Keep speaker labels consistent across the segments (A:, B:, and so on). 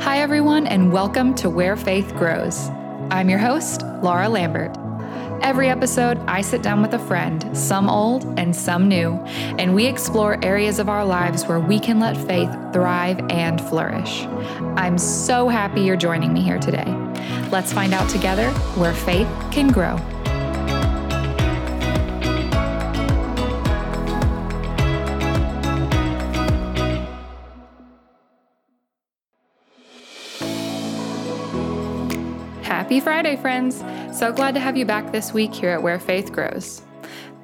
A: Hi, everyone, and welcome to Where Faith Grows. I'm your host, Laura Lambert. Every episode, I sit down with a friend, some old and some new, and we explore areas of our lives where we can let faith thrive and flourish. I'm so happy you're joining me here today. Let's find out together where faith can grow. Happy Friday, friends! So glad to have you back this week here at Where Faith Grows.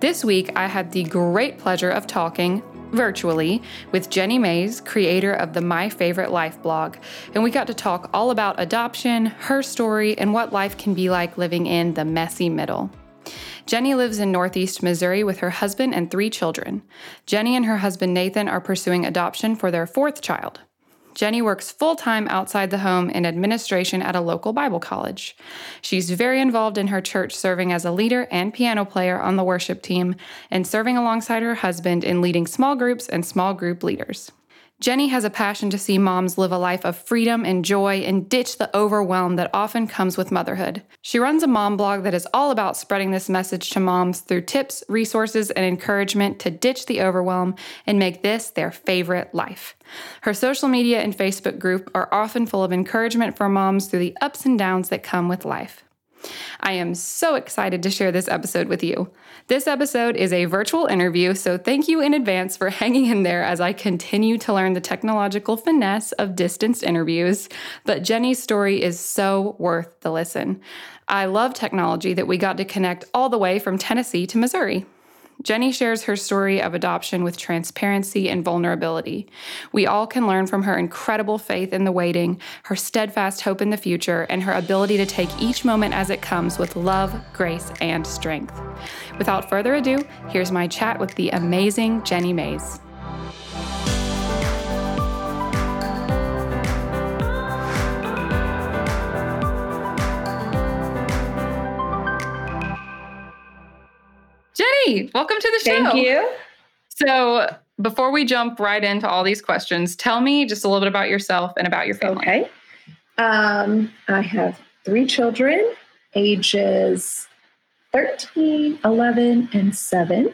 A: This week, I had the great pleasure of talking virtually with Jennie Mayes, creator of the My Favorite Life blog, and we got to talk all about adoption, her story, and what life can be like living in the messy middle. Jennie lives in Northeast Missouri with her husband and three children. Jennie and her husband Nathan are pursuing adoption for their fourth child. Jennie works full time outside the home in administration at a local Bible college. She's very involved in her church, serving as a leader and piano player on the worship team, and serving alongside her husband in leading small groups and small group leaders. Jennie has a passion to see moms live a life of freedom and joy and ditch the overwhelm that often comes with motherhood. She runs a mom blog that is all about spreading this message to moms through tips, resources, and encouragement to ditch the overwhelm and make this their favorite life. Her social media and Facebook group are often full of encouragement for moms through the ups and downs that come with life. I am so excited to share this episode with you. This episode is a virtual interview, so thank you in advance for hanging in there as I continue to learn the technological finesse of distanced interviews. But Jennie's story is so worth the listen. I love technology that we got to connect all the way from Tennessee to Missouri. Jennie shares her story of adoption with transparency and vulnerability. We all can learn from her incredible faith in the waiting, her steadfast hope in the future, and her ability to take each moment as it comes with love, grace, and strength. Without further ado, here's my chat with the amazing Jennie Mayes. Welcome to the show.
B: Thank you.
A: So, before we jump right into all these questions, tell me just a little bit about yourself and about your family.
B: Okay. Um, I have three children, ages 13, 11, and 7.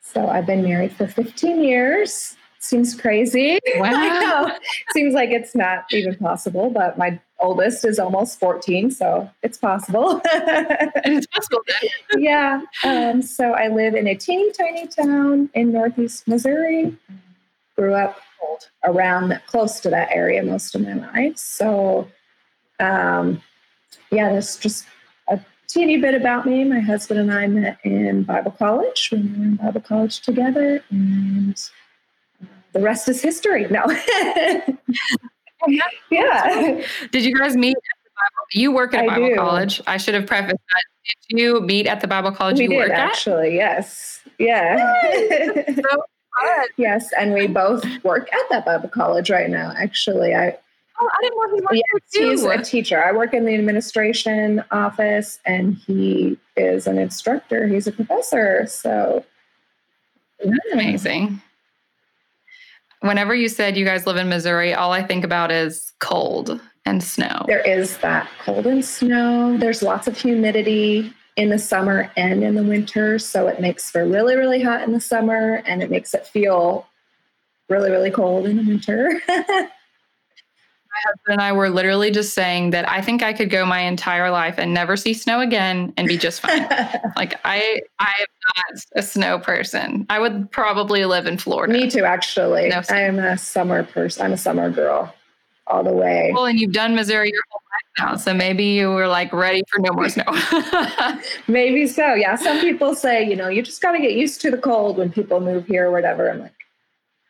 B: So I've been married for 15 years. Seems crazy.
A: Wow.
B: Seems like it's not even possible, but my oldest is almost 14, so it's possible.
A: it's possible.
B: yeah. Um, so I live in a teeny tiny town in Northeast Missouri. Grew up around close to that area most of my life. So, um, yeah, that's just a teeny bit about me. My husband and I met in Bible college we were in Bible college together, and the rest is history. No. yeah.
A: Did you guys meet at the Bible? You work at a Bible college. I should have prefaced that. Did you meet at the Bible college
B: we
A: you
B: did
A: work
B: actually. Yes. Yeah.
A: So
B: yes, and we both work at that Bible college right now. Actually, I
A: Oh, I didn't know he worked
B: yes, he's a teacher. I work in the administration office, and he is an instructor. He's a professor. So
A: That's amazing. Whenever you said you guys live in Missouri, all I think about is cold and snow.
B: there is that cold and snow. There's lots of humidity in the summer and in the winter, so it makes for really, really hot in the summer, and it makes it feel really, really cold in the winter.
A: My husband and I were literally just saying that I think I could go my entire life and never see snow again and be just fine. like I, I am not a snow person. I would probably live in Florida.
B: Me too, actually.
A: No.
B: I am a summer person. I'm a summer girl all the way.
A: Well, and you've done Missouri your whole life now, so maybe you were like ready for no more snow.
B: Maybe so. Yeah. Some people say, you know, you just got to get used to the cold when people move here or whatever. I'm like,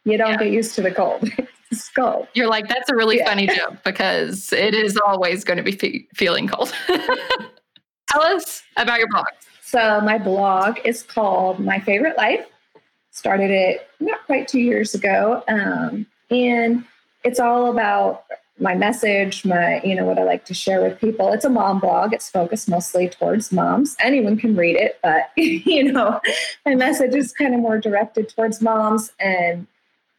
B: you don't
A: Yeah.
B: get used to the cold. cold.
A: You're like, that's a really
B: Yeah.
A: funny joke because it is always going to be fe- feeling cold. Tell us about your blog.
B: So my blog is called My Favorite Life. Started it not quite two years ago. Um, and it's all about my message, my, you know, what I like to share with people. It's a mom blog. It's focused mostly towards moms. Anyone can read it, but you know, my message is kind of more directed towards moms and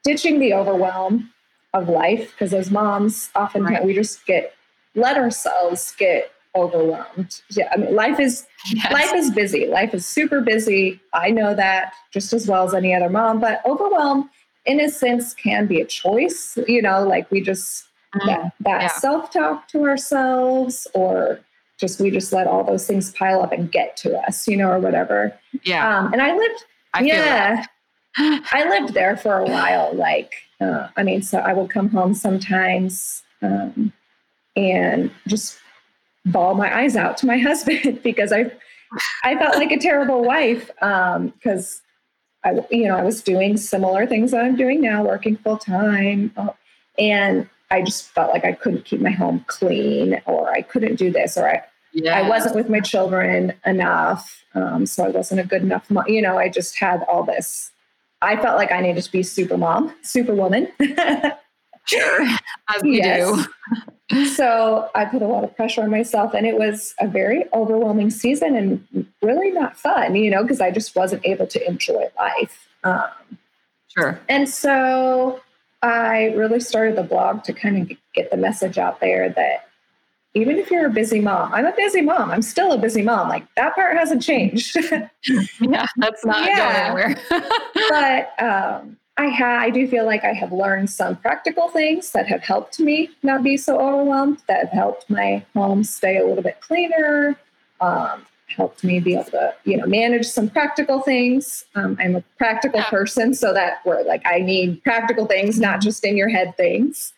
B: ditching the overwhelm of life because as moms, often right. we just get let ourselves get overwhelmed. Yeah, I mean, life is yes. life is busy. Life is super busy. I know that just as well as any other mom. But overwhelm, in a sense, can be a choice. You know, like we just mm, that, that yeah. self talk to ourselves, or just we just let all those things pile up and get to us. You know, or whatever.
A: Yeah.
B: Um, and I lived. I yeah. I lived there for a while. Like, uh, I mean, so I would come home sometimes um, and just bawl my eyes out to my husband because I I felt like a terrible wife because um, I you know I was doing similar things that I'm doing now, working full time, uh, and I just felt like I couldn't keep my home clean, or I couldn't do this, or I yes. I wasn't with my children enough, um, so I wasn't a good enough mom. You know, I just had all this. I felt like I needed to be super mom, super woman.
A: sure, as we yes. do
B: so I put a lot of pressure on myself, and it was a very overwhelming season and really not fun, you know, because I just wasn't able to enjoy life. Um,
A: sure.
B: And so I really started the blog to kind of get the message out there that even if you're a busy mom, I'm a busy mom. I'm still a busy mom. Like that part hasn't changed.
A: yeah, that's not yeah. going anywhere.
B: but um, I ha- I do feel like I have learned some practical things that have helped me not be so overwhelmed. That have helped my home stay a little bit cleaner. Um, helped me be able to you know manage some practical things. Um, I'm a practical yeah. person, so that where like I need practical things, not just in your head things.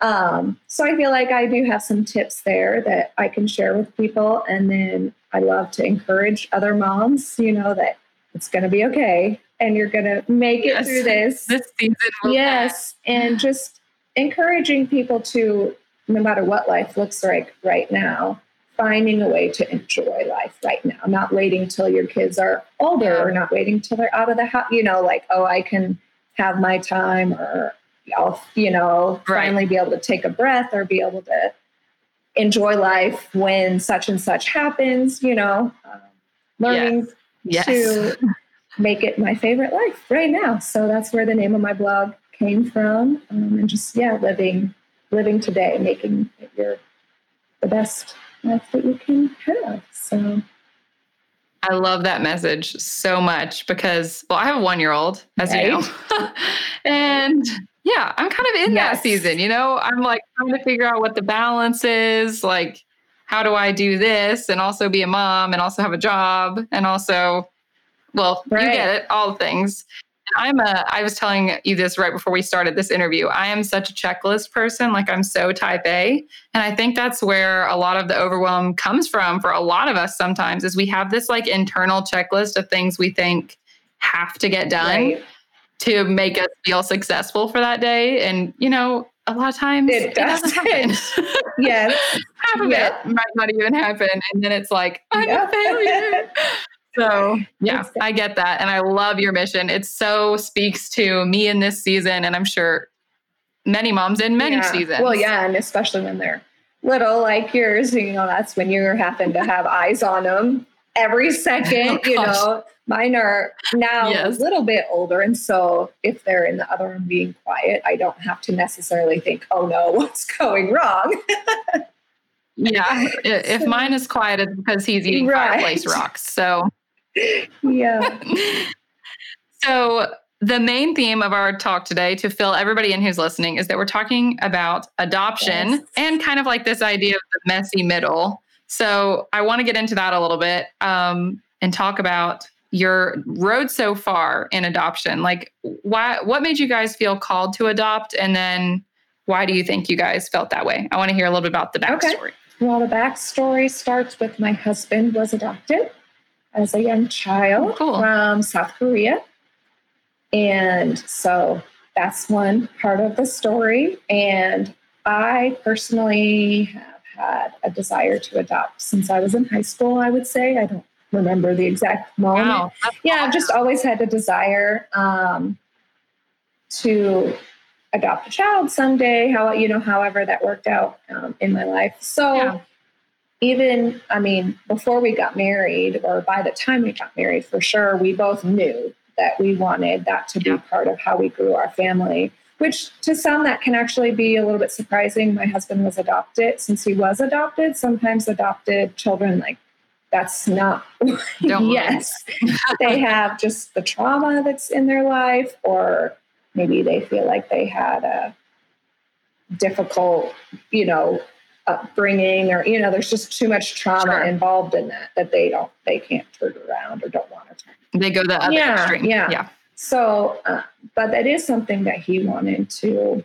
B: Um, so I feel like I do have some tips there that I can share with people, and then I love to encourage other moms. You know that it's going to be okay and you're going to make it through this.
A: This season.
B: yes. And just encouraging people to, no matter what life looks like right now, finding a way to enjoy life right now, not waiting till your kids are older or not waiting till they're out of the house, you know, like, oh, I can have my time or I'll, you know, right. finally be able to take a breath or be able to enjoy life when such and such happens, you know, um, learning
A: yes. Yes.
B: to make it my favorite life right now. So that's where the name of my blog came from, um, and just yeah, living living today, making it your the best life that you can have. So.
A: I love that message so much because, well, I have a one year old, as right. you know. and yeah, I'm kind of in yes. that season, you know? I'm like trying to figure out what the balance is. Like, how do I do this and also be a mom and also have a job and also well, right. you get it, all things. I'm a, I was telling you this right before we started this interview. I am such a checklist person. Like I'm so type A. And I think that's where a lot of the overwhelm comes from for a lot of us sometimes is we have this like internal checklist of things we think have to get done right. To make us feel successful for that day. And, you know, a lot of times it, it doesn't happen.
B: yes.
A: Half of it might not even happen. And then it's like, I'm yep. a failure. So, yeah, I get that. And I love your mission. It so speaks to me in this season. And I'm sure many moms in many
B: yeah.
A: seasons.
B: Well, yeah. And especially when they're little like yours, you know, that's when you happen to have eyes on them every oh, second. oh, you know, mine are now yes. a little bit older. And so if they're in the other room being quiet, I don't have to necessarily think, oh no, what's going wrong?
A: yeah. If mine is quiet, it's because he's eating right. fireplace rocks. So
B: yeah.
A: so, the main theme of our talk today, to fill everybody in who's listening, is that we're talking about adoption yes. and kind of like this idea of the messy middle. So, I want to get into that a little bit um, and talk about your road so far in adoption. Like, why? What made you guys feel called to adopt, and then why do you think you guys felt that way? I want to hear a little bit about the backstory. Okay.
B: Well, the backstory starts with my husband was adopted as a young child cool. from South Korea. And so that's one part of the story. And I personally have had a desire to adopt since I was in high school, I would say. I don't remember the exact moment. Wow. Yeah, I've just always had a desire um, to adopt a child someday, how you know, however that worked out um, in my life. So yeah even, I mean, before we got married, or by the time we got married, for sure, we both knew that we wanted that to be part of how we grew our family. Which to some that can actually be a little bit surprising. My husband was adopted. Since he was adopted, sometimes adopted children like that's not yes they have just the trauma that's in their life or maybe they feel like they had a difficult you know upbringing or you know there's just too much trauma sure. involved in that that they don't they can't turn around or don't want to turn
A: they go the other
B: yeah,
A: extreme
B: yeah yeah so uh, but that is something that he wanted to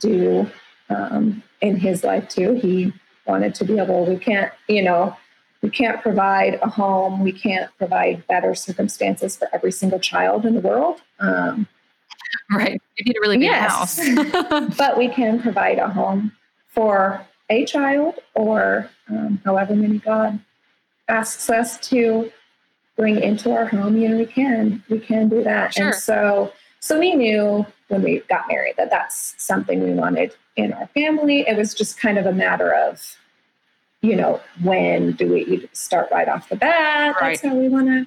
B: do um, in his life too. He wanted to be able we can't you know we can't provide a home. We can't provide better circumstances for every single child in the world. Um,
A: right. You need a really big yes.
B: house. But we can provide a home for a child or um, however many God asks us to bring into our home, you know, we can, we can do that. Sure. And so, so we knew when we got married that that's something we wanted in our family. It was just kind of a matter of, you know, when do we start right off the bat? Right. That's how we want to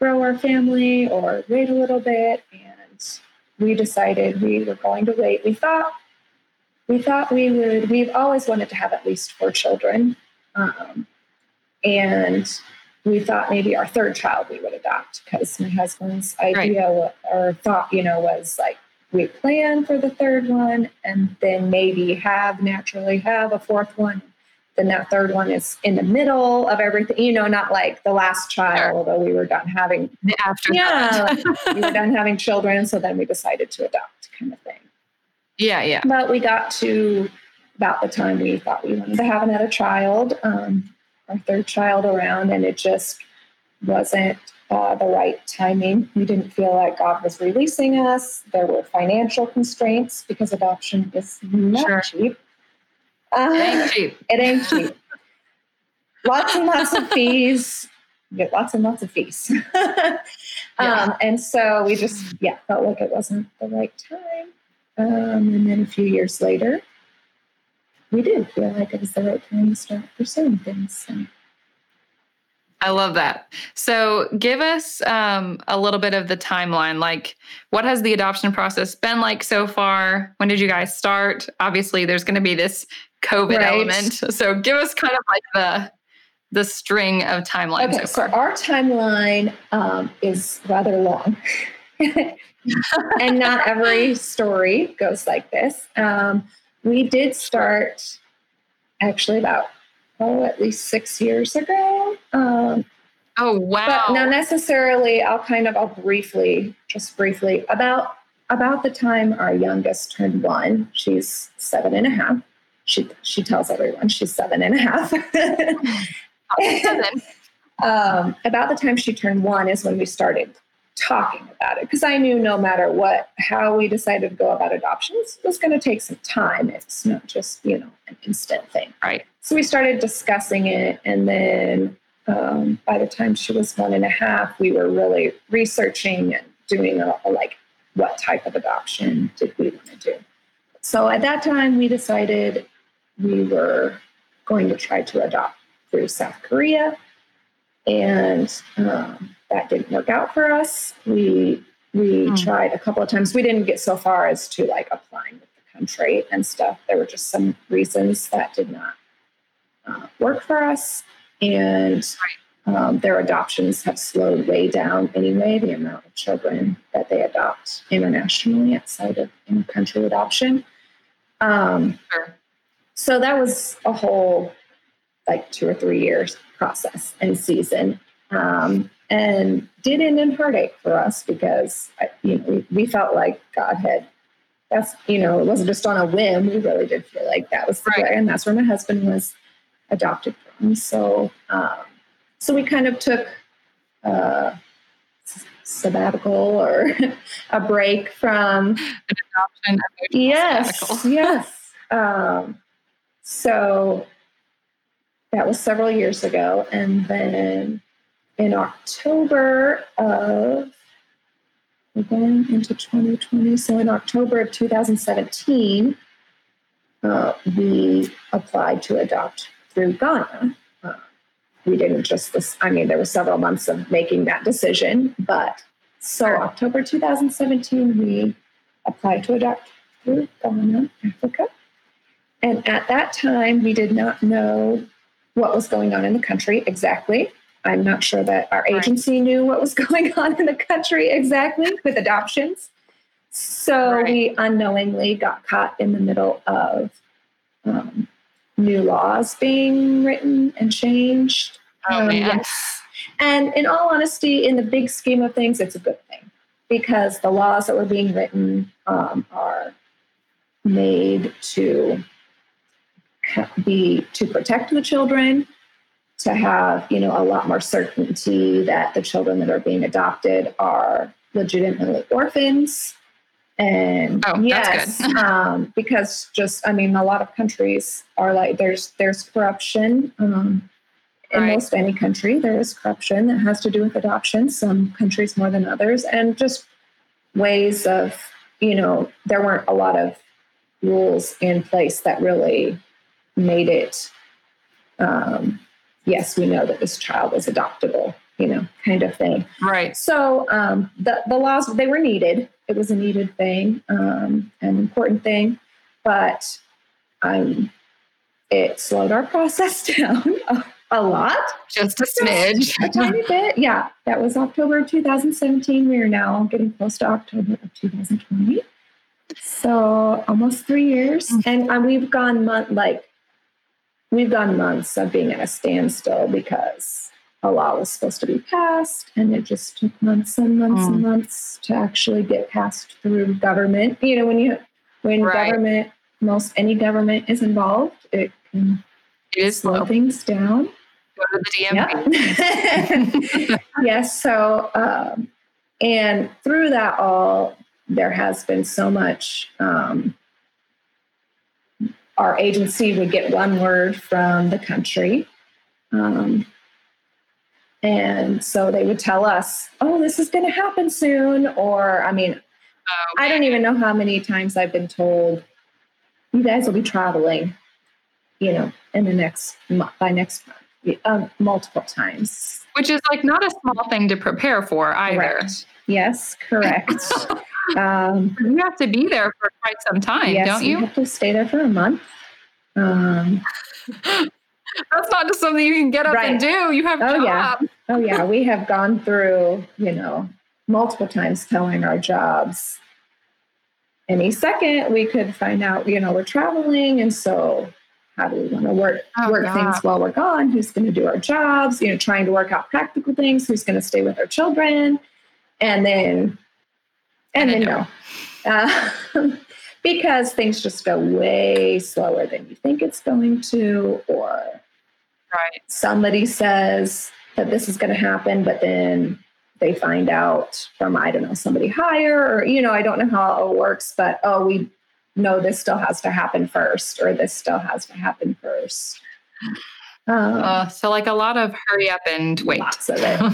B: grow our family or wait a little bit. And we decided we were going to wait. We thought we thought we would, we've always wanted to have at least four children. Um, and we thought maybe our third child we would adopt because my husband's idea right. or thought, you know, was like we plan for the third one and then maybe have naturally have a fourth one. Then that third one is in the middle of everything, you know, not like the last child, sure. although we were done having
A: the after.
B: Yeah, we were done having children, so then we decided to adopt, kind of thing.
A: Yeah, yeah.
B: But we got to about the time we thought we wanted to have another child, um, our third child around, and it just wasn't uh, the right timing. We didn't feel like God was releasing us. There were financial constraints because adoption is not sure. cheap.
A: Uh, it ain't cheap.
B: It ain't cheap. lots and lots of fees. Get lots and lots of fees. yeah. um, and so we just, yeah, felt like it wasn't the right time. Um, and then a few years later, we did feel like it was the right time to start pursuing things. So.
A: I love that. So, give us um, a little bit of the timeline. Like, what has the adoption process been like so far? When did you guys start? Obviously, there's going to be this COVID right. element. So, give us kind of like the the string of timelines.
B: Okay,
A: so,
B: so our timeline um, is rather long. and not every story goes like this. Um, we did start actually about oh at least six years ago. Um,
A: oh wow!
B: But not necessarily. I'll kind of I'll briefly just briefly about about the time our youngest turned one. She's seven and a half. She she tells everyone she's seven and a half. seven. um, about the time she turned one is when we started talking about it because I knew no matter what, how we decided to go about adoptions was going to take some time. It's not just, you know, an instant thing.
A: Right.
B: So we started discussing it. And then um, by the time she was one and a half, we were really researching and doing a, a like, what type of adoption did we want to do? So at that time, we decided we were going to try to adopt through South Korea. And um, that didn't work out for us. We we hmm. tried a couple of times. We didn't get so far as to like applying with the country and stuff. There were just some reasons that did not uh, work for us, and um, their adoptions have slowed way down anyway. The amount of children that they adopt internationally outside of in-country adoption. Um, sure. So that was a whole like two or three years process and season. Um, and did end in heartache for us because you know we, felt like God had that's you know it wasn't just on a whim. We really did feel like that was the right. way, and that's where my husband was adopted from. So um, so we kind of took a sabbatical or a break from
A: adoption.
B: Yes, sabbatical. yes. Um, so that was several years ago, and then in October of, we're going into 2020, so in October of 2017, uh, we applied to adopt through Ghana. Uh, we didn't just this, I mean, there were several months of making that decision, but so October 2017, we applied to adopt through Ghana, Africa. And at that time, we did not know what was going on in the country exactly. I'm not sure that our agency right. knew what was going on in the country exactly with adoptions. So right. we unknowingly got caught in the middle of um, new laws being written and changed.
A: Oh, um, yes.
B: And in all honesty, in the big scheme of things, it's a good thing because the laws that were being written um, are made to be to protect the children to have you know a lot more certainty that the children that are being adopted are legitimately orphans and
A: oh,
B: yes um, because just i mean a lot of countries are like there's there's corruption um, in right. most any country there is corruption that has to do with adoption some countries more than others and just ways of you know there weren't a lot of rules in place that really made it um, yes we know that this child is adoptable you know kind of thing.
A: Right.
B: So um, the, the laws they were needed. It was a needed thing um, an important thing but um, it slowed our process down a, a lot.
A: Just a smidge
B: a tiny bit. Yeah that was october 2017 we are now getting close to october of 2020 so almost three years. Mm-hmm. and um, we've gone month like we've gone months of being at a standstill because a law was supposed to be passed and it just took months and months mm. and months to actually get passed through government you know when you when right. government most any government is involved it can
A: it is
B: slow, things down
A: go to the
B: DMV. Yeah. yes so um, and through that all there has been so much um, our agency would get one word from the country. Um, and so they would tell us, oh, this is going to happen soon. Or, I mean, okay. I don't even know how many times I've been told, you guys will be traveling, you know, in the next month, by next month, um, multiple times.
A: Which is like not a small thing to prepare for either.
B: Correct. Yes, correct.
A: Um, you have to be there for quite some time,
B: yes,
A: don't you?
B: You have to stay there for a month. Um,
A: That's not just something you can get up right. and do. You have
B: oh yeah, oh yeah. We have gone through, you know, multiple times telling our jobs. Any second, we could find out, you know, we're traveling, and so how do we want to work oh, work God. things while we're gone? Who's going to do our jobs? You know, trying to work out practical things. Who's going to stay with our children? And then and then no. Uh, because things just go way slower than you think it's going to, or
A: right.
B: somebody says that this is going to happen, but then they find out from, I don't know, somebody higher, or, you know, I don't know how it works, but oh, we know this still has to happen first, or this still has to happen first.
A: Um, uh, so, like a lot of hurry up and wait.
B: Lots of it.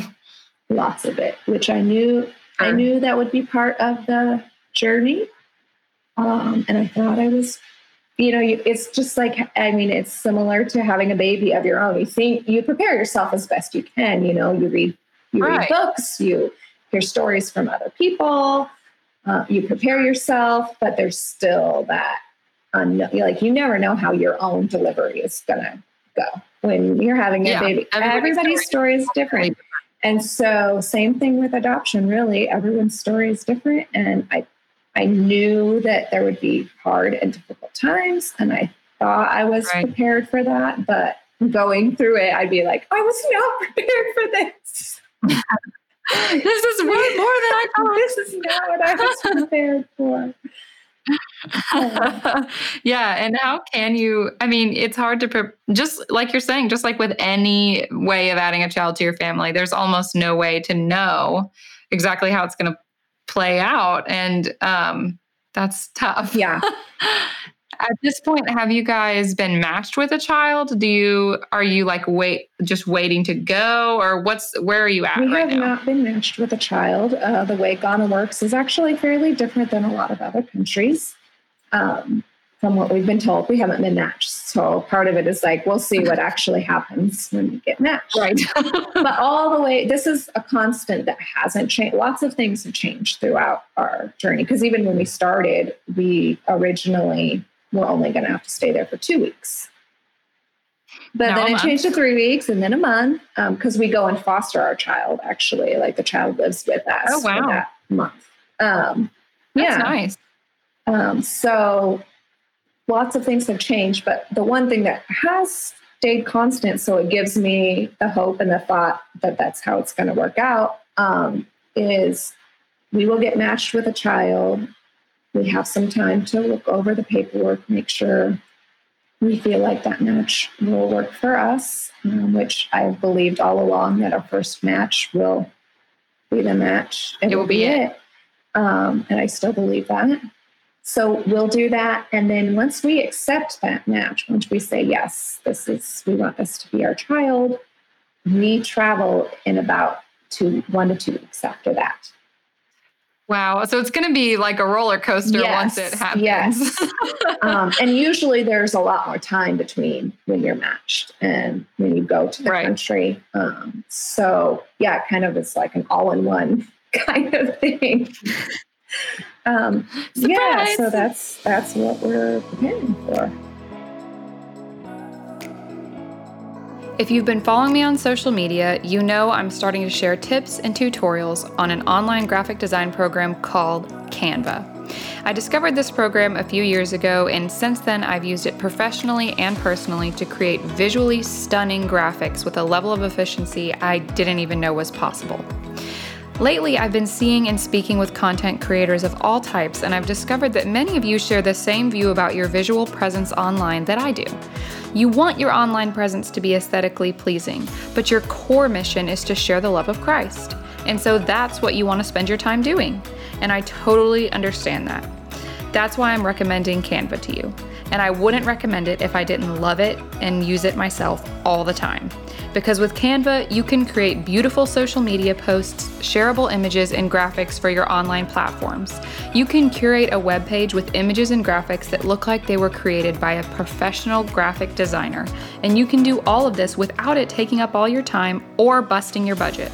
B: lots of it, which I knew I knew that would be part of the journey. Um, and I thought I was, you know, you, it's just like, I mean, it's similar to having a baby of your own. You think you prepare yourself as best you can, you know, you read, you right. read books, you hear stories from other people, uh, you prepare yourself, but there's still that, un- like, you never know how your own delivery is going to go when you're having a yeah, baby. Everybody's, everybody's story is different. And so, same thing with adoption, really. Everyone's story is different. And I, I knew that there would be hard and difficult times. And I thought I was right. prepared for that. But going through it, I'd be like, I was not prepared for this.
A: this is way more than I thought.
B: this is not what I was prepared for.
A: yeah. And how can you? I mean, it's hard to, pre- just like you're saying, just like with any way of adding a child to your family, there's almost no way to know exactly how it's going to play out. And um, that's tough.
B: Yeah.
A: At this point, have you guys been matched with a child? Do you are you like wait just waiting to go, or what's where are you at?
B: We
A: right
B: have now? not been matched with a child. Uh, the way Ghana works is actually fairly different than a lot of other countries. Um, from what we've been told, we haven't been matched. So part of it is like, we'll see what actually happens when we get matched.
A: Right.
B: but all the way, this is a constant that hasn't changed. Lots of things have changed throughout our journey. Because even when we started, we originally were only going to have to stay there for two weeks. But now then it changed to three weeks and then a month because um, we go and foster our child, actually. Like the child lives with us oh, wow. for that month. Um,
A: That's yeah. nice.
B: Um, so lots of things have changed, but the one thing that has stayed constant, so it gives me the hope and the thought that that's how it's going to work out, um, is we will get matched with a child. We have some time to look over the paperwork, make sure we feel like that match will work for us, um, which I've believed all along that our first match will be the match.
A: It, it will be, it. it.
B: Um, and I still believe that. So we'll do that. And then once we accept that match, once we say, yes, this is, we want this to be our child, we travel in about two, one to two weeks after that.
A: Wow. So it's going to be like a roller coaster yes, once it happens.
B: Yes. um, and usually there's a lot more time between when you're matched and when you go to the right. country. Um, so yeah, it kind of is like an all in one kind of thing. Um, yeah, so that's that's what we're preparing for.
A: If you've been following me on social media, you know I'm starting to share tips and tutorials on an online graphic design program called Canva. I discovered this program a few years ago, and since then I've used it professionally and personally to create visually stunning graphics with a level of efficiency I didn't even know was possible. Lately, I've been seeing and speaking with content creators of all types, and I've discovered that many of you share the same view about your visual presence online that I do. You want your online presence to be aesthetically pleasing, but your core mission is to share the love of Christ. And so that's what you want to spend your time doing. And I totally understand that. That's why I'm recommending Canva to you. And I wouldn't recommend it if I didn't love it and use it myself all the time. Because with Canva, you can create beautiful social media posts, shareable images, and graphics for your online platforms. You can curate a web page with images and graphics that look like they were created by a professional graphic designer. And you can do all of this without it taking up all your time or busting your budget.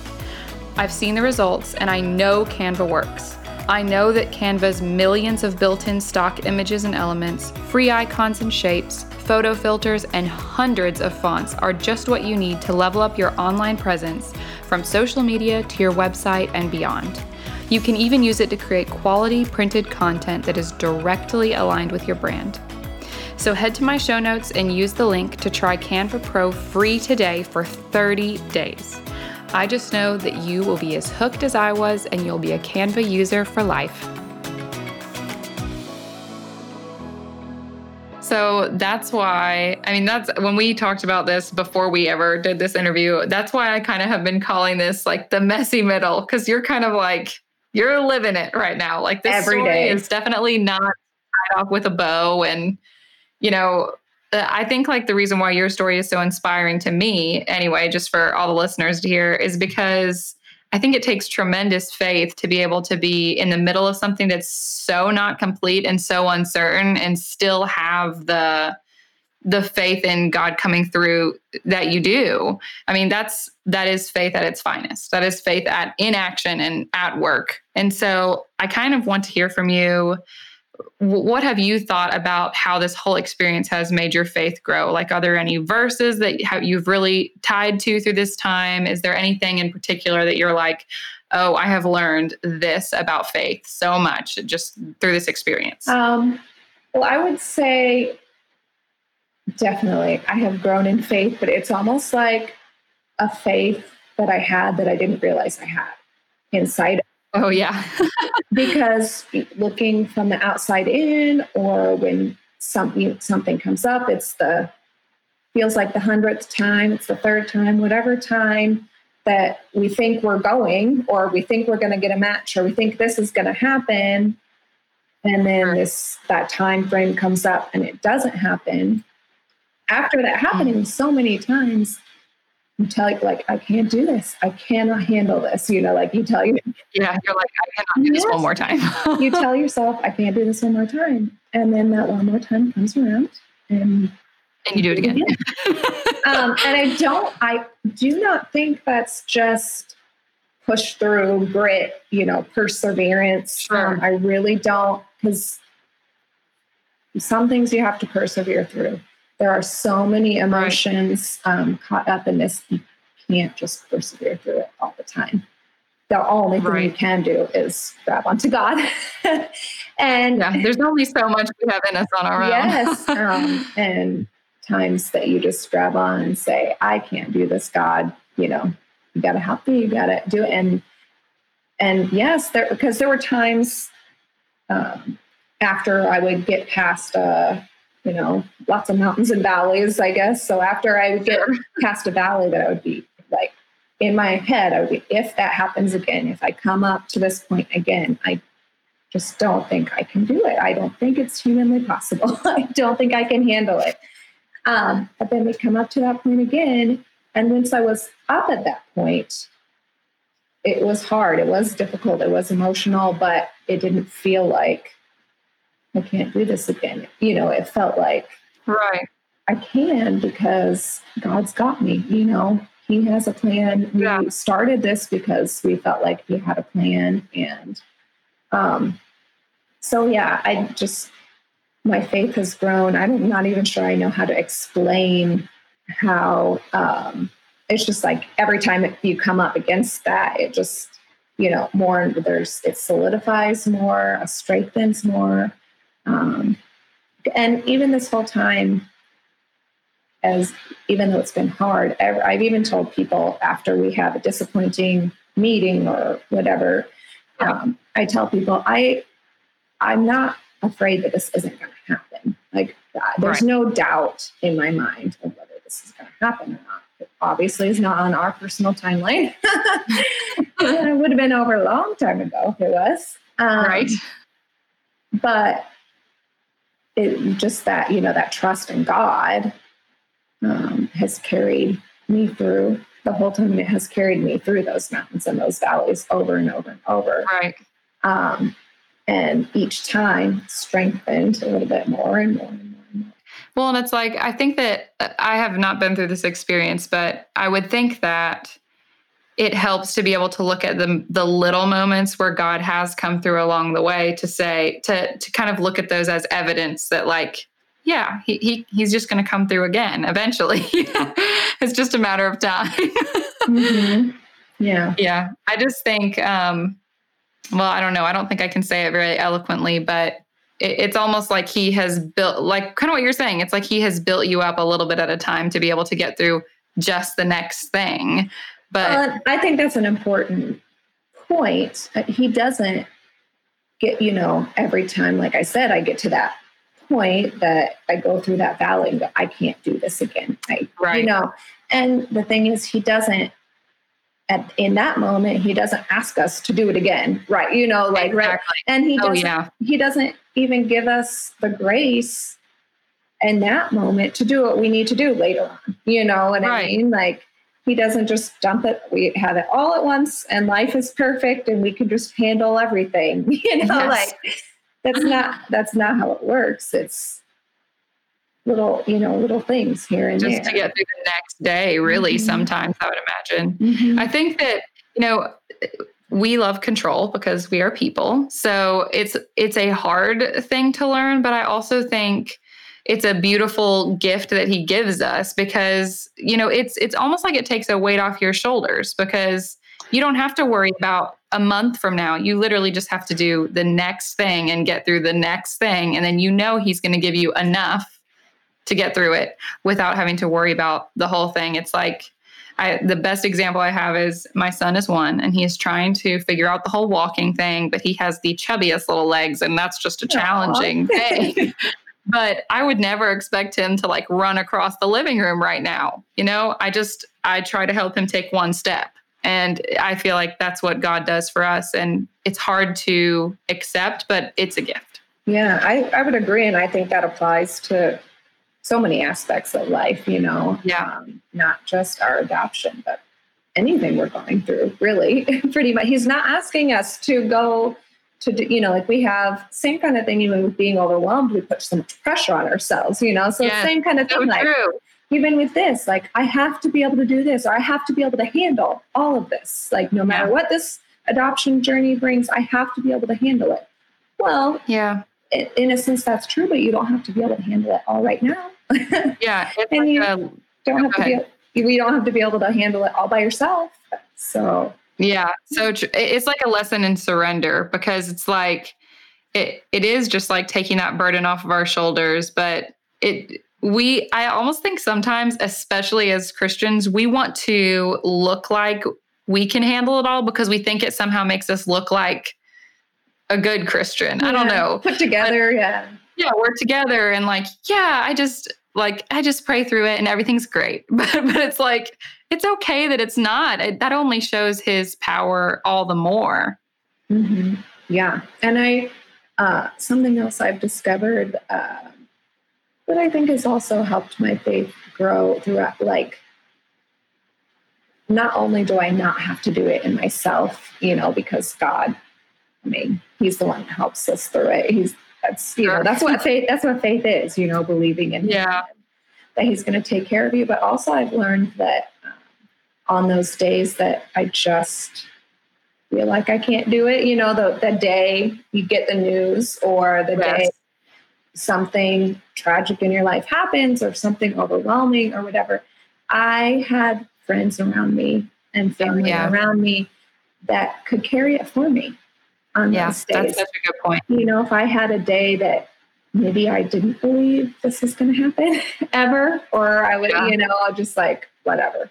A: I've seen the results and I know Canva works. I know that Canva's millions of built in stock images and elements, free icons and shapes, photo filters, and hundreds of fonts are just what you need to level up your online presence from social media to your website and beyond. You can even use it to create quality printed content that is directly aligned with your brand. So head to my show notes and use the link to try Canva Pro free today for 30 days. I just know that you will be as hooked as I was and you'll be a Canva user for life. So that's why, I mean, that's when we talked about this before we ever did this interview. That's why I kind of have been calling this like the messy middle, because you're kind of like, you're living it right now. Like this Every story day. is definitely not tied off with a bow. And, you know, I think like the reason why your story is so inspiring to me, anyway, just for all the listeners to hear, is because I think it takes tremendous faith to be able to be in the middle of something that's so not complete and so uncertain and still have the the faith in God coming through that you do. I mean, that's that is faith at its finest. That is faith at in action and at work. And so I kind of want to hear from you what have you thought about how this whole experience has made your faith grow? Like, are there any verses that you've really tied to through this time? Is there anything in particular that you're like, oh, I have learned this about faith so much just through this experience?
B: Um, well, I would say definitely I have grown in faith, but it's almost like a faith that I had that I didn't realize I had inside
A: Oh, yeah.
B: because looking from the outside in, or when something something comes up, it's the feels like the hundredth time, it's the third time, whatever time that we think we're going, or we think we're going to get a match, or we think this is going to happen, and then this that time frame comes up and it doesn't happen. After that happening mm. so many times, you tell you like I can't do this. I cannot handle this. You know, like you tell you.
A: Yeah, you're like I cannot do yes. this one more time.
B: you tell yourself I can't do this one more time, and then that one more time comes around, and
A: And you do it again.
B: um, and I don't, I do not think that's just push through grit, you know, perseverance. Sure. Um, I really don't, because some things you have to persevere through. There are so many emotions right. um, caught up in this. You can't just persevere through it all the time. The only thing right. you can do is grab onto God. and
A: yeah, there's only so much we have in us on our
B: yes, own. Yes. Um, and times that you just grab on and say, I can't do this, God, you know, you got to help me, you got to do it. And, and yes, there, because there were times um, after I would get past, uh, you know, lots of mountains and valleys, I guess. So after I would get past a valley that I would be like, in my head, I would be, if that happens again, if I come up to this point again, I just don't think I can do it. I don't think it's humanly possible. I don't think I can handle it. Um, but then we come up to that point again. And once I was up at that point, it was hard. It was difficult. It was emotional, but it didn't feel like I can't do this again. You know, it felt like
A: right.
B: I can because God's got me. You know, He has a plan. Yeah. We started this because we felt like He had a plan, and um, so yeah, I just my faith has grown. I'm not even sure I know how to explain how um, it's just like every time you come up against that, it just you know more there's it solidifies more, strengthens more, um, and even this whole time, as even though it's been hard, I've even told people after we have a disappointing meeting or whatever, um, I tell people I I'm not afraid that this isn't going to happen. Like there's right. no doubt in my mind of whether this is going to happen or not. It obviously is not on our personal timeline. it would have been over a long time ago if it was.
A: Um, right.
B: But it just that, you know, that trust in God um, has carried me through the whole time. It has carried me through those mountains and those valleys over and over and over.
A: Right.
B: Um, and each time strengthened a little bit more and more and more. And more.
A: Well, and it's like I think that uh, I have not been through this experience, but I would think that it helps to be able to look at the the little moments where God has come through along the way to say to to kind of look at those as evidence that like yeah he, he he's just going to come through again eventually it's just a matter of time
B: mm-hmm. yeah
A: yeah I just think um well, I don't know. I don't think I can say it very eloquently, but it, it's almost like he has built, like kind of what you're saying. It's like he has built you up a little bit at a time to be able to get through just the next thing. But uh,
B: I think that's an important point. Uh, he doesn't get, you know, every time, like I said, I get to that point that I go through that valley and go, I can't do this again. I, right. you know, and the thing is, he doesn't at, in that moment he doesn't ask us to do it again right you know like exactly. right and he oh, doesn't oh, yeah. he doesn't even give us the grace in that moment to do what we need to do later on you know what right. i mean like he doesn't just dump it we have it all at once and life is perfect and we can just handle everything you know yes. like that's not that's not how it works it's little, you know, little things here and
A: just
B: there.
A: to get through the next day, really, mm-hmm. sometimes I would imagine. Mm-hmm. I think that, you know, we love control because we are people. So it's it's a hard thing to learn, but I also think it's a beautiful gift that he gives us because, you know, it's it's almost like it takes a weight off your shoulders because you don't have to worry about a month from now. You literally just have to do the next thing and get through the next thing and then you know he's going to give you enough to get through it without having to worry about the whole thing. It's like I, the best example I have is my son is one and he is trying to figure out the whole walking thing, but he has the chubbiest little legs and that's just a challenging thing. but I would never expect him to like run across the living room right now. You know, I just, I try to help him take one step. And I feel like that's what God does for us. And it's hard to accept, but it's a gift.
B: Yeah, I, I would agree. And I think that applies to so many aspects of life, you know,
A: yeah.
B: Um, not just our adoption, but anything we're going through, really, pretty much. He's not asking us to go to do, you know, like we have same kind of thing, even with being overwhelmed, we put so much pressure on ourselves, you know, so yes, same kind of thing. So like, true. even with this, like I have to be able to do this, or I have to be able to handle all of this. Like no matter yeah. what this adoption journey brings, I have to be able to handle it. Well,
A: yeah,
B: in a sense that's true, but you don't have to be able to handle it all right now.
A: yeah,
B: and like you a, don't have to be. You don't have to be able to handle it all by yourself. So
A: yeah. So it's like a lesson in surrender because it's like it it is just like taking that burden off of our shoulders, but it we I almost think sometimes especially as Christians, we want to look like we can handle it all because we think it somehow makes us look like a good Christian. Yeah, I don't know.
B: Put together, but, yeah.
A: Yeah, we're together and like, yeah, I just like I just pray through it and everything's great. But but it's like it's okay that it's not. It, that only shows his power all the more.
B: Mm-hmm. Yeah. And I, uh, something else I've discovered uh, that I think has also helped my faith grow throughout, like, not only do I not have to do it in myself, you know, because God, I mean, He's the one that helps us through it. He's that's you know that's what faith that's what faith is, you know, believing in
A: yeah.
B: Him, that He's going to take care of you. But also, I've learned that on those days that I just feel like I can't do it. You know, the, the day you get the news or the yes. day something tragic in your life happens or something overwhelming or whatever. I had friends around me and family yeah. around me that could carry it for me on yeah, those days.
A: That's such a good point.
B: You know, if I had a day that maybe I didn't believe this was going to happen ever, or I would, yeah. you know, just like, whatever.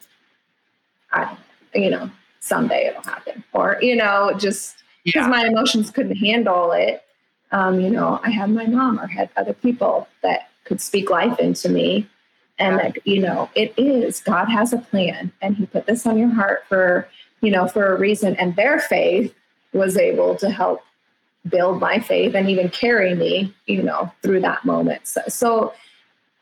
B: I, you know, someday it'll happen. Or, you know, just because yeah. my emotions couldn't handle it. Um, you know, I had my mom or had other people that could speak life into me. And that, you know, it is, God has a plan and He put this on your heart for, you know, for a reason. And their faith was able to help build my faith and even carry me, you know, through that moment. So, so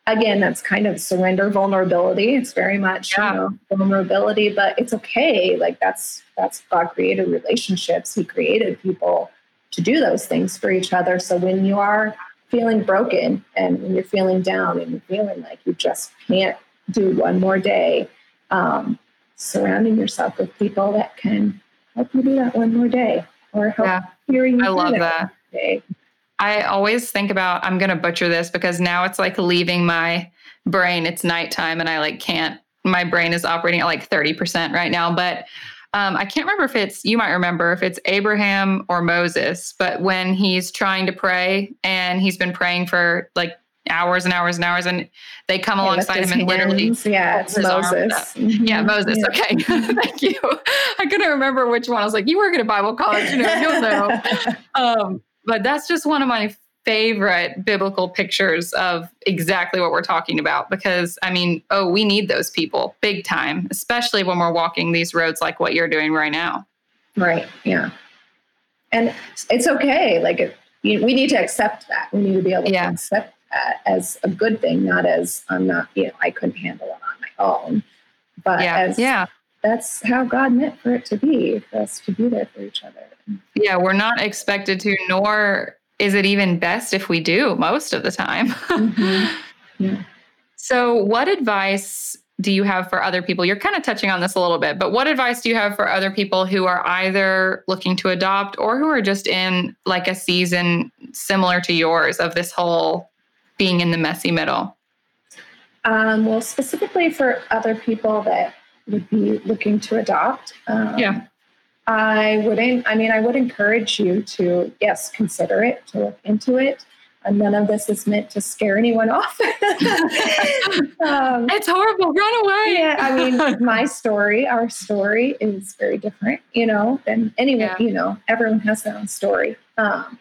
B: again, that's kind of surrender vulnerability. It's very much yeah. you know, vulnerability, but it's okay. Like that's that's God created relationships. He created people to do those things for each other. So when you are feeling broken and when you're feeling down and you're feeling like you just can't do one more day, um, surrounding yourself with people that can help you do that one more day or help yeah. hearing
A: you. I love that. Day. I always think about I'm going to butcher this because now it's like leaving my brain. It's nighttime and I like can't. My brain is operating at like 30% right now, but um, I can't remember if it's you might remember if it's Abraham or Moses, but when he's trying to pray and he's been praying for like hours and hours and hours and they come yeah, alongside him and literally
B: yeah it's moses
A: mm-hmm. yeah moses yeah. okay thank you i couldn't remember which one i was like you work at a bible college you know you'll know um, but that's just one of my favorite biblical pictures of exactly what we're talking about because I mean, oh, we need those people big time, especially when we're walking these roads like what you're doing right now.
B: Right. Yeah. And it's okay. Like, it, you, we need to accept that. We need to be able yeah. to accept that as a good thing, not as I'm not, you know, I couldn't handle it on my own, but
A: yeah.
B: as
A: yeah.
B: That's how God meant for it to be, for us to be there for each other.
A: Yeah, we're not expected to, nor is it even best if we do most of the time. mm-hmm. yeah. So, what advice do you have for other people? You're kind of touching on this a little bit, but what advice do you have for other people who are either looking to adopt or who are just in like a season similar to yours of this whole being in the messy middle?
B: Um, well, specifically for other people that would be looking to adopt. Um,
A: yeah.
B: I wouldn't, I mean, I would encourage you to, yes, consider it, to look into it. And none of this is meant to scare anyone off. um,
A: it's horrible. Run away.
B: Yeah. I mean, my story, our story is very different, you know, than anyone, yeah. you know, everyone has their own story. Um,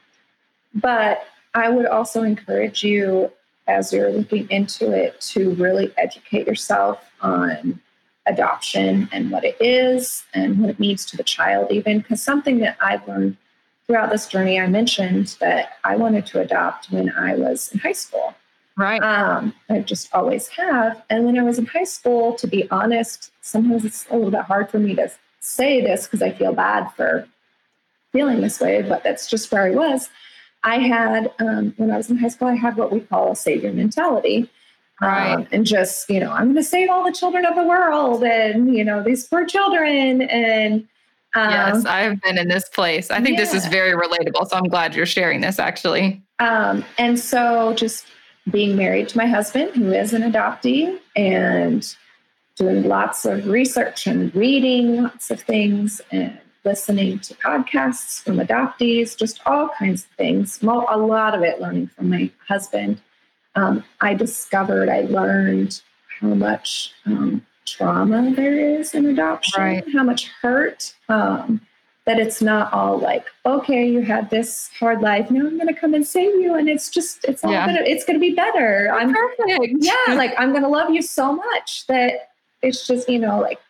B: but I would also encourage you as you're looking into it to really educate yourself on adoption and what it is and what it means to the child, even because something that I've learned throughout this journey, I mentioned that I wanted to adopt when I was in high school.
A: Right.
B: Um, I just always have. And when I was in high school, to be honest, sometimes it's a little bit hard for me to say this because I feel bad for feeling this way, but that's just where I was. I had, um, when I was in high school, I had what we call a savior mentality.
A: Right.
B: Um, and just, you know, I'm going to save all the children of the world and, you know, these poor children. And
A: um, yes, I've been in this place. I think yeah. this is very relatable. So I'm glad you're sharing this actually.
B: Um, and so just being married to my husband, who is an adoptee, and doing lots of research and reading lots of things and listening to podcasts from adoptees, just all kinds of things. A lot of it learning from my husband. Um, I discovered, I learned how much um, trauma there is in adoption, right. how much hurt. Um, that it's not all like, okay, you had this hard life. Now I'm going to come and save you, and it's just, it's all yeah. gonna, it's going to be better. I'm
A: perfect.
B: Yeah, like I'm going to love you so much that it's just, you know, like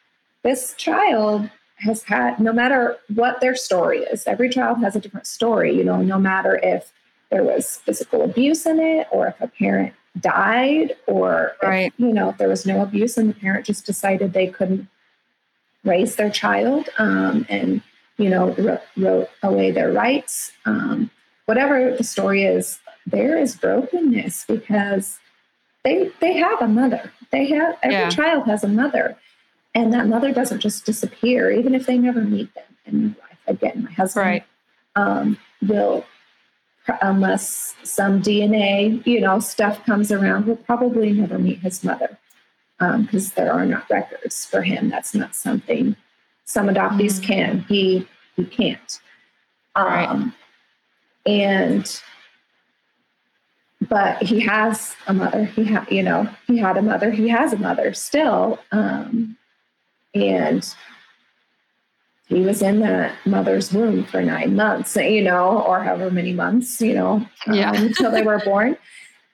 B: this child has had, no matter what their story is, every child has a different story, you know, no matter if there was physical abuse in it or if a parent died or, right. if, you know, if there was no abuse and the parent just decided they couldn't raise their child um, and, you know, wrote, wrote away their rights. Um, whatever the story is, there is brokenness because they they have a mother. They have every yeah. child has a mother, and that mother doesn't just disappear, even if they never meet them in life. Again, my husband right. um, will, unless some DNA, you know, stuff comes around, we'll probably never meet his mother because um, there are not records for him. That's not something some adoptees mm-hmm. can. He he can't. Um, right. And but he has a mother. He had, you know, he had a mother. He has a mother still, um, and he was in that mother's womb for nine months, you know, or however many months, you know, um, until they were born.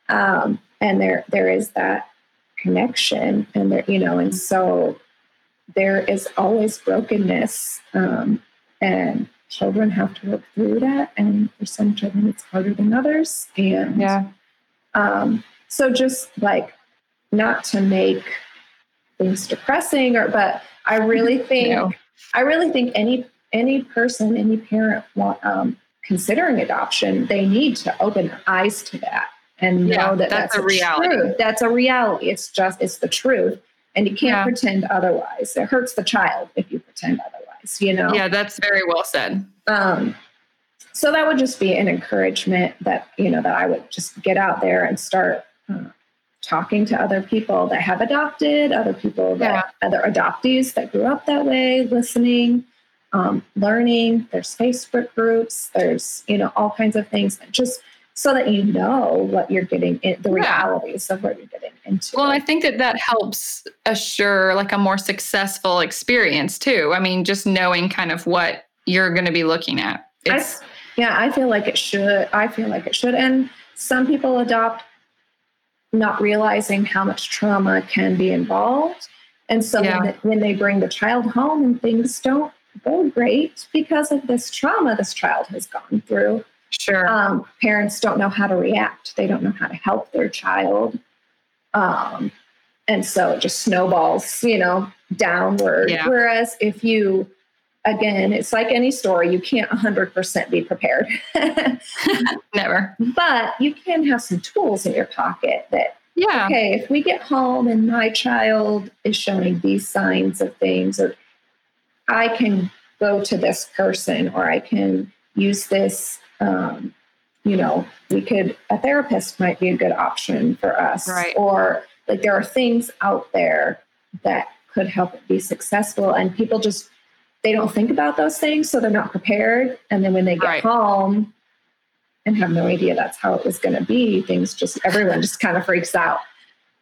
B: Um, and there, there is that connection, and there, you know, and so there is always brokenness, um, and children have to work through that. And for some children, it's harder than others. And
A: yeah.
B: Um, so just like not to make things depressing or but I really think no. I really think any any person, any parent want, um, considering adoption, they need to open their eyes to that and know that that's, that's a reality. Truth. That's a reality. It's just it's the truth, and you can't yeah. pretend otherwise. It hurts the child if you pretend otherwise. You know.
A: Yeah, that's very well said.
B: Um, so that would just be an encouragement that you know that i would just get out there and start talking to other people that have adopted other people that yeah. other adoptees that grew up that way listening um, learning there's facebook groups there's you know all kinds of things just so that you know what you're getting in the realities of what you're getting into
A: well i think that that helps assure like a more successful experience too i mean just knowing kind of what you're going to be looking at
B: it's, I, yeah, I feel like it should. I feel like it should. And some people adopt not realizing how much trauma can be involved. And so yeah. when, when they bring the child home and things don't go great because of this trauma this child has gone through,
A: Sure.
B: Um, parents don't know how to react. They don't know how to help their child. Um, and so it just snowballs, you know, downward. Yeah. Whereas if you again, it's like any story, you can't 100% be prepared.
A: Never.
B: But you can have some tools in your pocket that,
A: yeah.
B: okay, if we get home and my child is showing these signs of things, or I can go to this person, or I can use this. Um, you know, we could, a therapist might be a good option for us.
A: Right.
B: Or like there are things out there that could help it be successful. And people just they don't think about those things, so they're not prepared. And then when they get right. home and have no idea that's how it was going to be, things just everyone just kind of freaks out.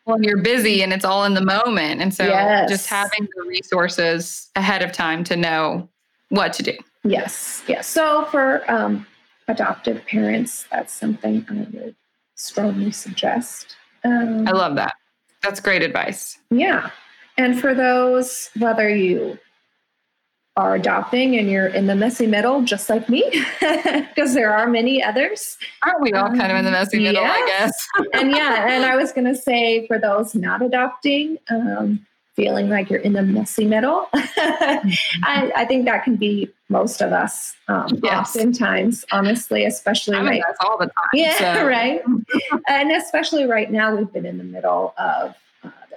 A: Well, you're busy and it's all in the moment, and so yes. just having the resources ahead of time to know what to do.
B: Yes, yes. So for um, adoptive parents, that's something I would strongly suggest.
A: Um, I love that. That's great advice.
B: Yeah. And for those, whether you are adopting and you're in the messy middle, just like me, because there are many others.
A: Aren't we all um, kind of in the messy middle. I guess?
B: and yeah, and I was going to say for those not adopting, um, feeling like you're in the messy middle. I, I, think that can be most of us um, yes. oftentimes, honestly, especially
A: I mean, right all the time.
B: Yeah, so. right. and especially right now, we've been in the middle of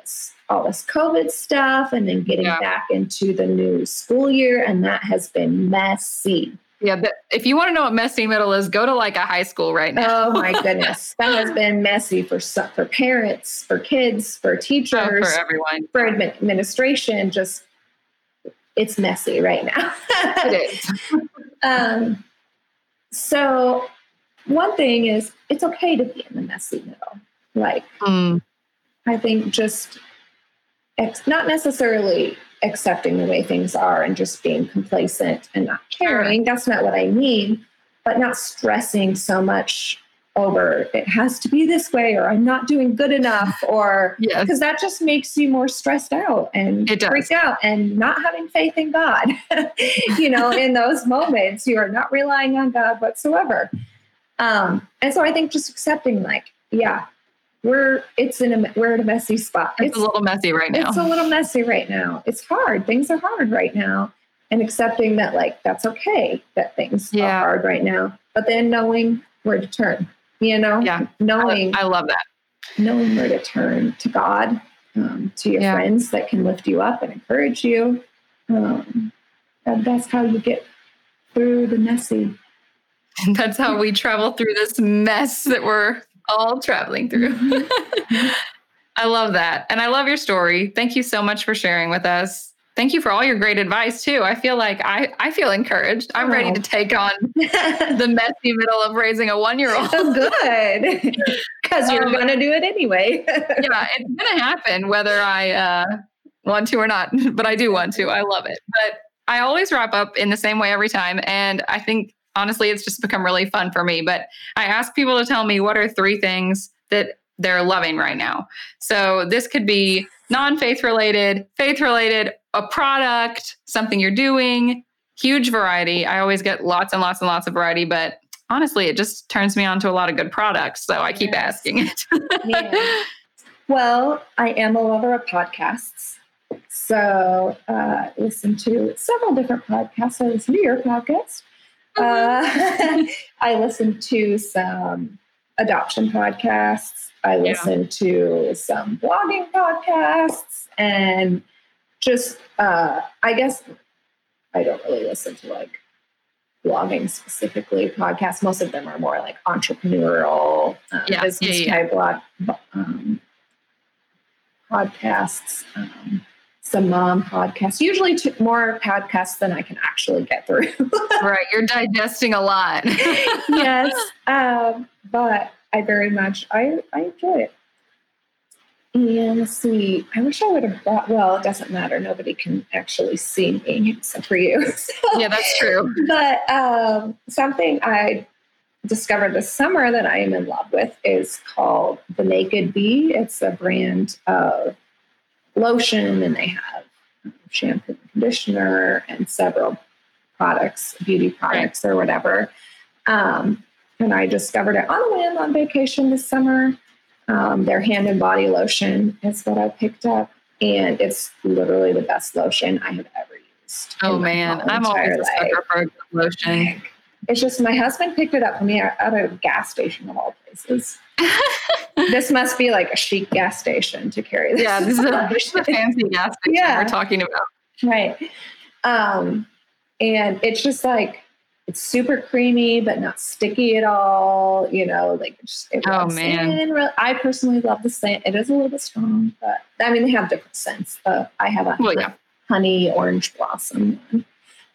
B: this all this COVID stuff, and then getting yeah. back into the new school year, and that has been messy.
A: Yeah, but if you want to know what messy middle is, go to like a high school right now.
B: Oh my goodness, that has been messy for for parents, for kids, for teachers, oh,
A: for everyone,
B: for administration. Just it's messy right now. it is. um, so one thing is, it's okay to be in the messy middle. Like, mm. I think just ex- not necessarily accepting the way things are and just being complacent and not caring. That's not what I mean, but not stressing so much over it has to be this way or I'm not doing good enough or because yes. that just makes you more stressed out and freaked out and not having faith in God. you know, in those moments, you are not relying on God whatsoever. Um, and so I think just accepting like, yeah, we're it's in a we're in a messy spot.
A: It's, it's, a little messy right now.
B: It's a little messy right now. It's hard. Things are hard right now. And accepting that like that's okay that things yeah. are hard right now. But then knowing where to turn. You know?
A: Yeah.
B: Knowing
A: I, I love that.
B: Knowing where to turn to God, um, to your yeah. friends that can lift you up and encourage you. Um, and that's how you get through the messy.
A: That's how we travel through this mess that we're all traveling through. Mm-hmm. I love that. And I love your story. Thank you so much for sharing with us. Thank you for all your great advice too. I feel like I, I feel encouraged. I'm oh. ready to take on the messy middle of raising a one year old.
B: Oh, good. Because you're um, going to do it anyway.
A: yeah, it's going to happen whether I uh, want to or not, but I do want to. I love it. But I always wrap up in the same way every time. And I think honestly, it's just become really fun for me. But I ask people to tell me what are three things that they're loving right now. So this could be non faith related, faith related, a product, something you're doing, huge variety. I always get lots and lots and lots of variety, but honestly, it just turns me on to a lot of good products. So I keep yes. asking it.
B: yeah. Well, I am a lover of podcasts. So uh, listen to several different podcasts. I listen to your podcast. Uh, I listen to some adoption podcasts. I listen yeah. to some blogging podcasts and just, uh, I guess I don't really listen to like blogging specifically podcasts. Most of them are more like entrepreneurial um, yeah, business yeah, type blog um, podcasts. Um, some mom podcasts, usually t- more podcasts than I can actually get through.
A: right. You're digesting a lot.
B: yes. Um, but I very much, I, I enjoy it. And let's see, I wish I would have bought, well, it doesn't matter. Nobody can actually see me except for you.
A: So, yeah, that's true.
B: But um, something I discovered this summer that I am in love with is called The Naked Bee. It's a brand of lotion and they have shampoo and conditioner and several products, beauty products or whatever. Um, and I discovered it on the way on vacation this summer. Um, their hand and body lotion is what I picked up, and it's literally the best lotion I have ever used.
A: Oh man, I'm always a sucker for lotion.
B: It's just my husband picked it up for me at a gas station of all places. this must be like a chic gas station to carry this.
A: Yeah, this is, a, this is a fancy gas station yeah. we're talking about.
B: Right. Um, and it's just like it's super creamy but not sticky at all. You know, like just,
A: it oh man,
B: in. I personally love the scent. It is a little bit strong, but I mean they have different scents. But I have a well, yeah. honey orange blossom one.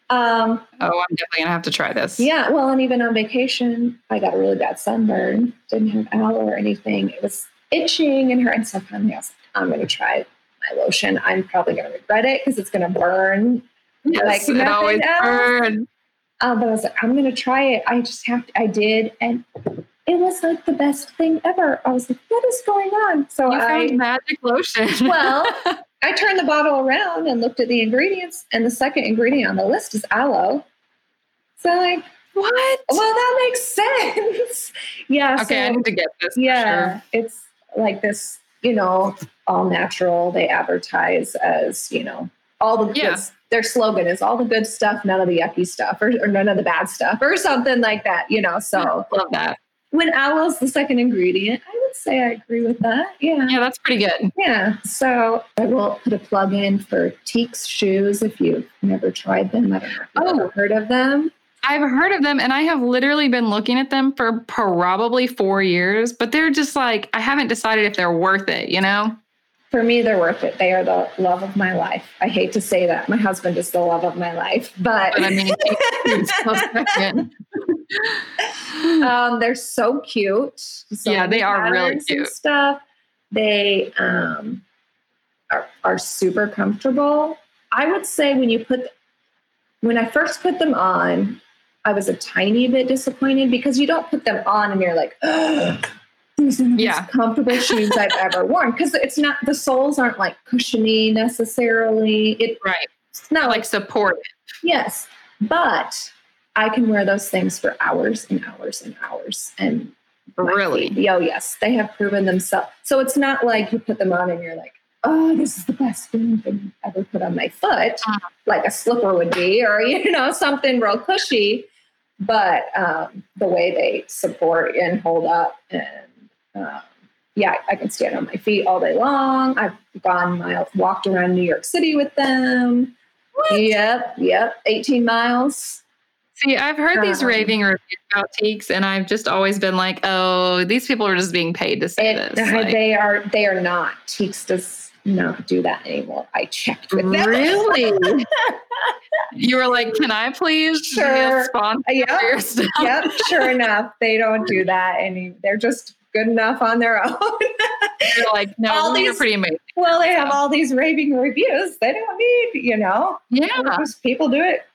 A: Um, oh, I'm definitely gonna have to try this.
B: Yeah, well, and even on vacation, I got a really bad sunburn. Didn't have aloe or anything. It was itching and hurt. And so finally, I was like, I'm gonna try my lotion. I'm probably gonna regret it because it's gonna burn.
A: Yes, like it always burns.
B: Um, but I was like, I'm gonna try it. I just have to. I did, and it was like the best thing ever. I was like, what is going on?
A: So you I magic lotion.
B: well, I turned the bottle around and looked at the ingredients, and the second ingredient on the list is aloe. So like,
A: what?
B: Well, that makes sense. yeah.
A: Okay, so, I need to get this.
B: Yeah, sure. it's like this you know, all natural. They advertise as, you know, all the
A: Yeah.
B: their slogan is all the good stuff, none of the yucky stuff, or, or none of the bad stuff, or something like that, you know. So
A: Love that.
B: when aloe's the second ingredient, I would say I agree with that. Yeah.
A: Yeah, that's pretty good.
B: Yeah. So I will put a plug in for Tieks shoes if you've never tried them. I don't know if you've
A: Oh.
B: heard of them.
A: I've heard of them and I have literally been looking at them for probably four years, but they're just like, I haven't decided if they're worth it, you know?
B: For me, they're worth it. They are the love of my life. I hate to say that. My husband is the love of my life, but
A: But I mean, it's so second.
B: um, they're so cute. So
A: Yeah, they are really cute.
B: Stuff. They um, are, are super comfortable. I would say when you put, when I first put them on, I was a tiny bit disappointed because you don't put them on and you're like, these are the
A: Yeah.
B: most comfortable shoes I've ever worn because it's not the soles aren't like cushiony necessarily. It,
A: right.
B: it's not like
A: support.
B: Yes, but I can wear those things for hours and hours and hours. And
A: Really?
B: feet- oh yes, they have proven themselves. So it's not like you put them on and you're like, oh, this is the best thing I've ever put on my foot,
A: Uh-huh.
B: like a slipper would be, or you know something real cushy. But um, the way they support and hold up, and um, yeah, I can stand on my feet all day long. I've gone miles, walked around New York City with them. Yep, yep, 18 miles.
A: See, I've heard these
B: Um,
A: raving reviews about Tieks, and I've just always been like, oh, these people are just being paid to say
B: It,
A: this. Like,
B: they are they are not. Tieks does not do that anymore. I checked with them.
A: really? you were like, can I please be
B: Sure.
A: a sponsor
B: Yep.
A: for your stuff?
B: yep, sure enough, they don't do that any they're just good enough on their own.
A: They're like, no,
B: All
A: these are pretty amazing.
B: well, they have all these raving reviews. They don't need, you know.
A: Yeah.
B: People do it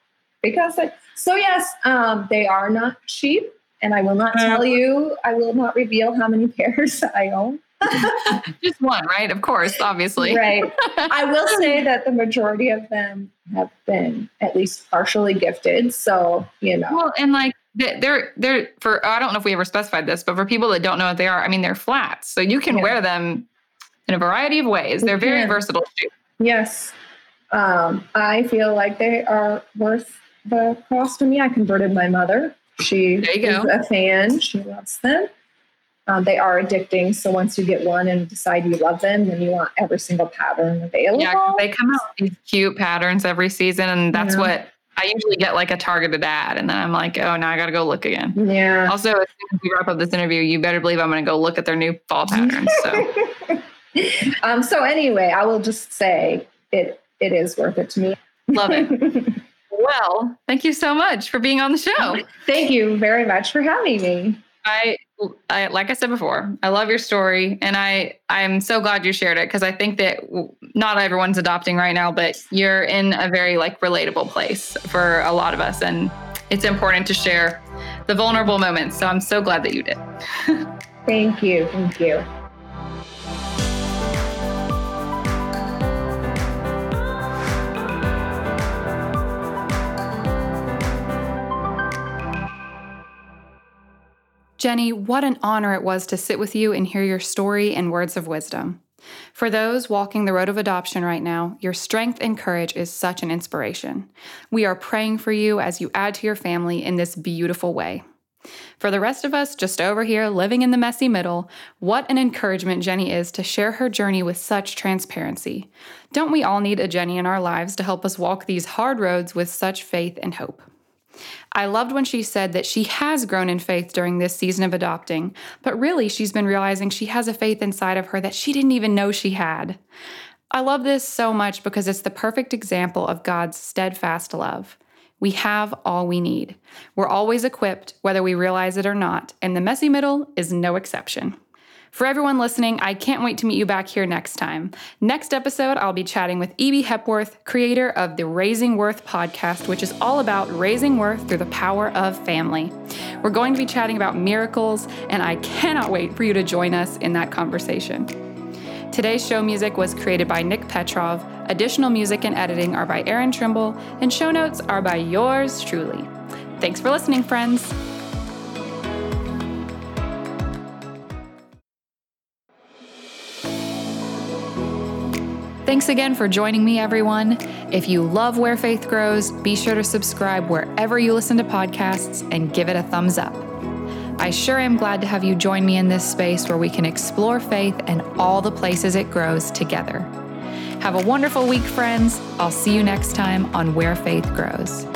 B: because they, so yes, um, they are not cheap. And I will not tell you, I will not reveal how many pairs I own.
A: Just one, right? Of course, obviously.
B: Right. I will say that the majority of them have been at least partially gifted. So, you know,
A: Well, and like they're they're for I don't know if we ever specified this, but for people that don't know what they are, I mean they're flats, so you can
B: Yeah.
A: wear them in a variety of ways. They're very
B: can.
A: versatile
B: yes, um, I feel like they are worth the cost to me. I converted my mother. She
A: There you
B: is a fan. She loves them. Um, they are addicting. So once you get one and decide you love them, then you want every single pattern available.
A: Yeah, they come out these cute patterns every season, and that's
B: Yeah.
A: what I usually get like a targeted ad, and then I'm like, oh, now I got to go look again.
B: yeah.
A: Also, as soon as we wrap up this interview, you better believe I'm going to go look at their new fall patterns. So
B: um, so anyway, I will just say it it is worth it to me.
A: love it. Well, thank you so much for being on the show.
B: Thank you very much for having me.
A: I, I like I said before, I love your story, and I I'm so glad you shared it because I think that not everyone's adopting right now, but you're in a very like relatable place for a lot of us, and it's important to share the vulnerable moments. So I'm so glad that you did.
B: Thank you. Thank you.
A: Jennie, what an honor it was to sit with you and hear your story and words of wisdom. For those walking the road of adoption right now, your strength and courage is such an inspiration. We are praying for you as you add to your family in this beautiful way. For the rest of us just over here living in the messy middle, what an encouragement Jennie is to share her journey with such transparency. Don't we all need a Jennie in our lives to help us walk these hard roads with such faith and hope? I loved when she said that she has grown in faith during this season of adopting, but really she's been realizing she has a faith inside of her that she didn't even know she had. I love this so much because it's the perfect example of God's steadfast love. We have all we need. We're always equipped, whether we realize it or not, and the messy middle is no exception. For everyone listening, I can't wait to meet you back here next time. Next episode, I'll be chatting with E.B. Hepworth, creator of the Raising Worth podcast, which is all about raising worth through the power of family. We're going to be chatting about miracles, and I cannot wait for you to join us in that conversation. Today's show music was created by Nick Petrov. Additional music and editing are by Aaron Trimble, and show notes are by yours truly. Thanks for listening, friends. Thanks again for joining me, everyone. If you love Where Faith Grows, be sure to subscribe wherever you listen to podcasts and give it a thumbs up. I sure am glad to have you join me in this space where we can explore faith and all the places it grows together. Have a wonderful week, friends. I'll see you next time on Where Faith Grows.